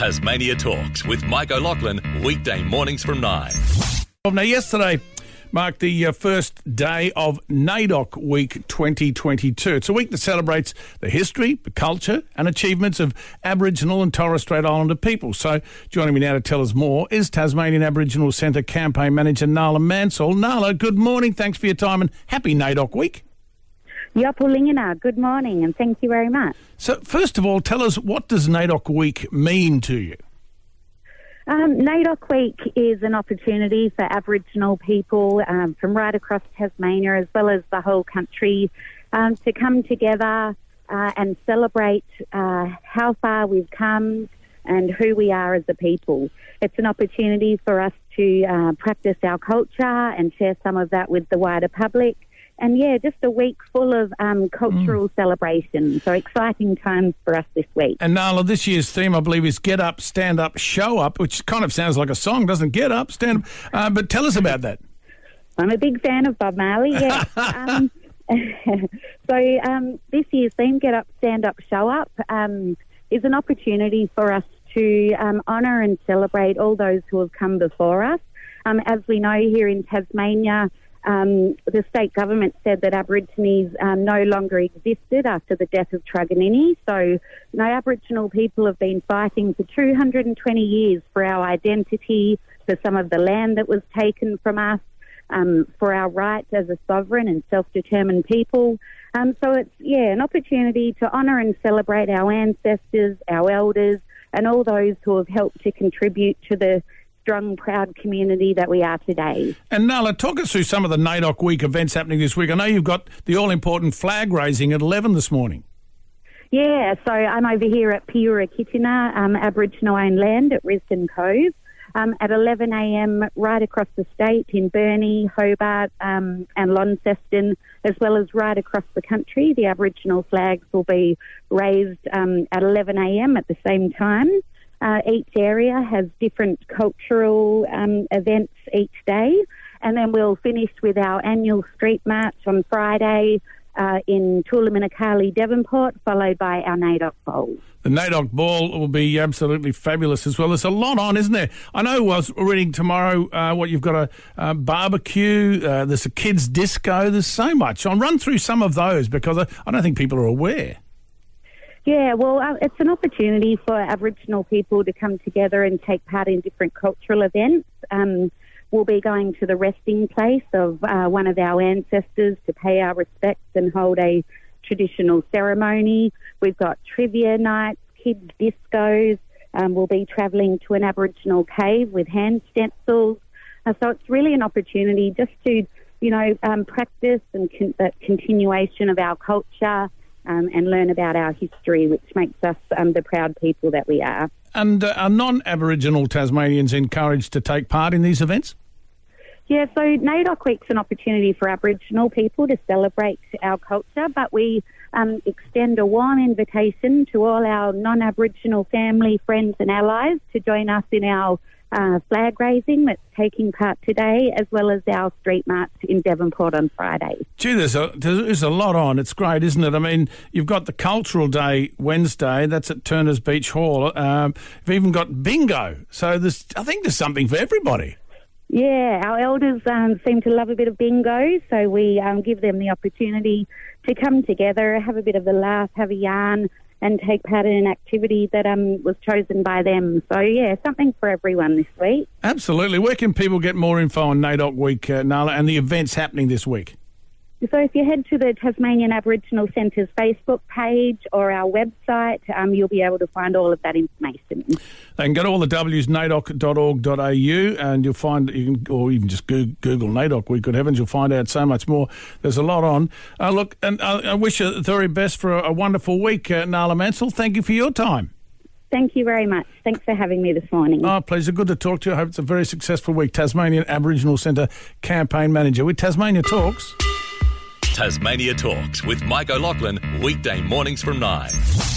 Tasmania Talks with Mike O'Loughlin, weekday mornings from 9. Now, yesterday marked the uh, first day of NAIDOC Week 2022. It's a week that celebrates the history, the culture, and achievements of Aboriginal and Torres Strait Islander people. So, joining me now to tell us more is Tasmanian Aboriginal Centre Campaign Manager Nala Mansell. Nala, good morning. Thanks for your time and happy NAIDOC Week. Yapulingana, good morning and thank you very much. So, first of all, tell us what does NAIDOC Week mean to you? Um, NAIDOC Week is an opportunity for Aboriginal people um, from right across Tasmania as well as the whole country um, to come together uh, and celebrate uh, how far we've come and who we are as a people. It's an opportunity for us to uh, practice our culture and share some of that with the wider public and yeah, just a week full of um, cultural mm. celebrations. So exciting times for us this week. And Nala, this year's theme, I believe, is Get Up, Stand Up, Show Up, which kind of sounds like a song, doesn't it? Get Up, Stand Up. Uh, but tell us about that. I'm a big fan of Bob Marley, yeah. um, so um, this year's theme, Get Up, Stand Up, Show Up, um, is an opportunity for us to um, honour and celebrate all those who have come before us. Um, as we know here in Tasmania, um, the state government said that Aborigines um, no longer existed after the death of Truganini. So, no Aboriginal people have been fighting for 220 years for our identity, for some of the land that was taken from us, um, for our rights as a sovereign and self-determined people. Um, so it's yeah an opportunity to honour and celebrate our ancestors, our elders, and all those who have helped to contribute to the strong, proud community that we are today. And Nala, talk us through some of the NAIDOC Week events happening this week. I know you've got the all important flag raising at 11 this morning. Yeah, so I'm over here at Piyura Kitina, um, Aboriginal owned land at Risdon Cove. Um, at 11 a.m. right across the state in Burnie, Hobart, um, and Launceston, as well as right across the country. The Aboriginal flags will be raised um, at 11 a.m. at the same time. Uh, each area has different cultural um, events each day, and then we'll finish with our annual street march on Friday uh, in Toowoomanacarli, Devonport, followed by our NAIDOC Ball. The NAIDOC Ball will be absolutely fabulous as well. There's a lot on, isn't there? I know I was reading tomorrow uh, what you've got a, barbecue, uh, there's a kids' disco, there's so much. I'll run through some of those because I, I don't think people are aware. Yeah, well, uh, it's an opportunity for Aboriginal people to come together and take part in different cultural events. Um, we'll be going to the resting place of uh, one of our ancestors to pay our respects and hold a traditional ceremony. We've got trivia nights, kids' discos. Um, we'll be travelling to an Aboriginal cave with hand stencils. Uh, so it's really an opportunity just to, you know, um, practice and con- that continuation of our culture um, and learn about our history, which makes us um, the proud people that we are. And uh, are non Aboriginal Tasmanians encouraged to take part in these events? Yeah, so NAIDOC Week's an opportunity for Aboriginal people to celebrate our culture, but we um, extend a warm invitation to all our non Aboriginal family, friends, and allies to join us in our uh, flag raising that's taking part today, as well as our street march in Devonport on Friday. Gee, there's a, there's a lot on. It's great, isn't it? I mean, you've got the Cultural Day Wednesday, that's at Turner's Beach Hall. Um, you've even got bingo. So there's, I think there's something for everybody. Yeah, our elders um, seem to love a bit of bingo, so we um, give them the opportunity to come together, have a bit of a laugh, have a yarn, and take part in an activity that um, was chosen by them. So, yeah, something for everyone this week. Absolutely. Where can people get more info on NAIDOC Week, uh, Nala, and the events happening this week? So if you head to the Tasmanian Aboriginal Centre's Facebook page or our website, um, you'll be able to find all of that information. They can go to all the W's, naidoc.org.au, and you'll find, you can, or even just Google NAIDOC Week, good heavens, you'll find out so much more. There's a lot on. Uh, look, and uh, I wish you the very best for a, a wonderful week, uh, Nala Mansell. Thank you for your time. Thank you very much. Thanks for having me this morning. Oh, pleasure. Good to talk to you. I hope it's a very successful week. Tasmanian Aboriginal Centre Campaign Manager with Tasmania Talks. Tasmania Talks with Mike O'Loughlin, weekday mornings from 9.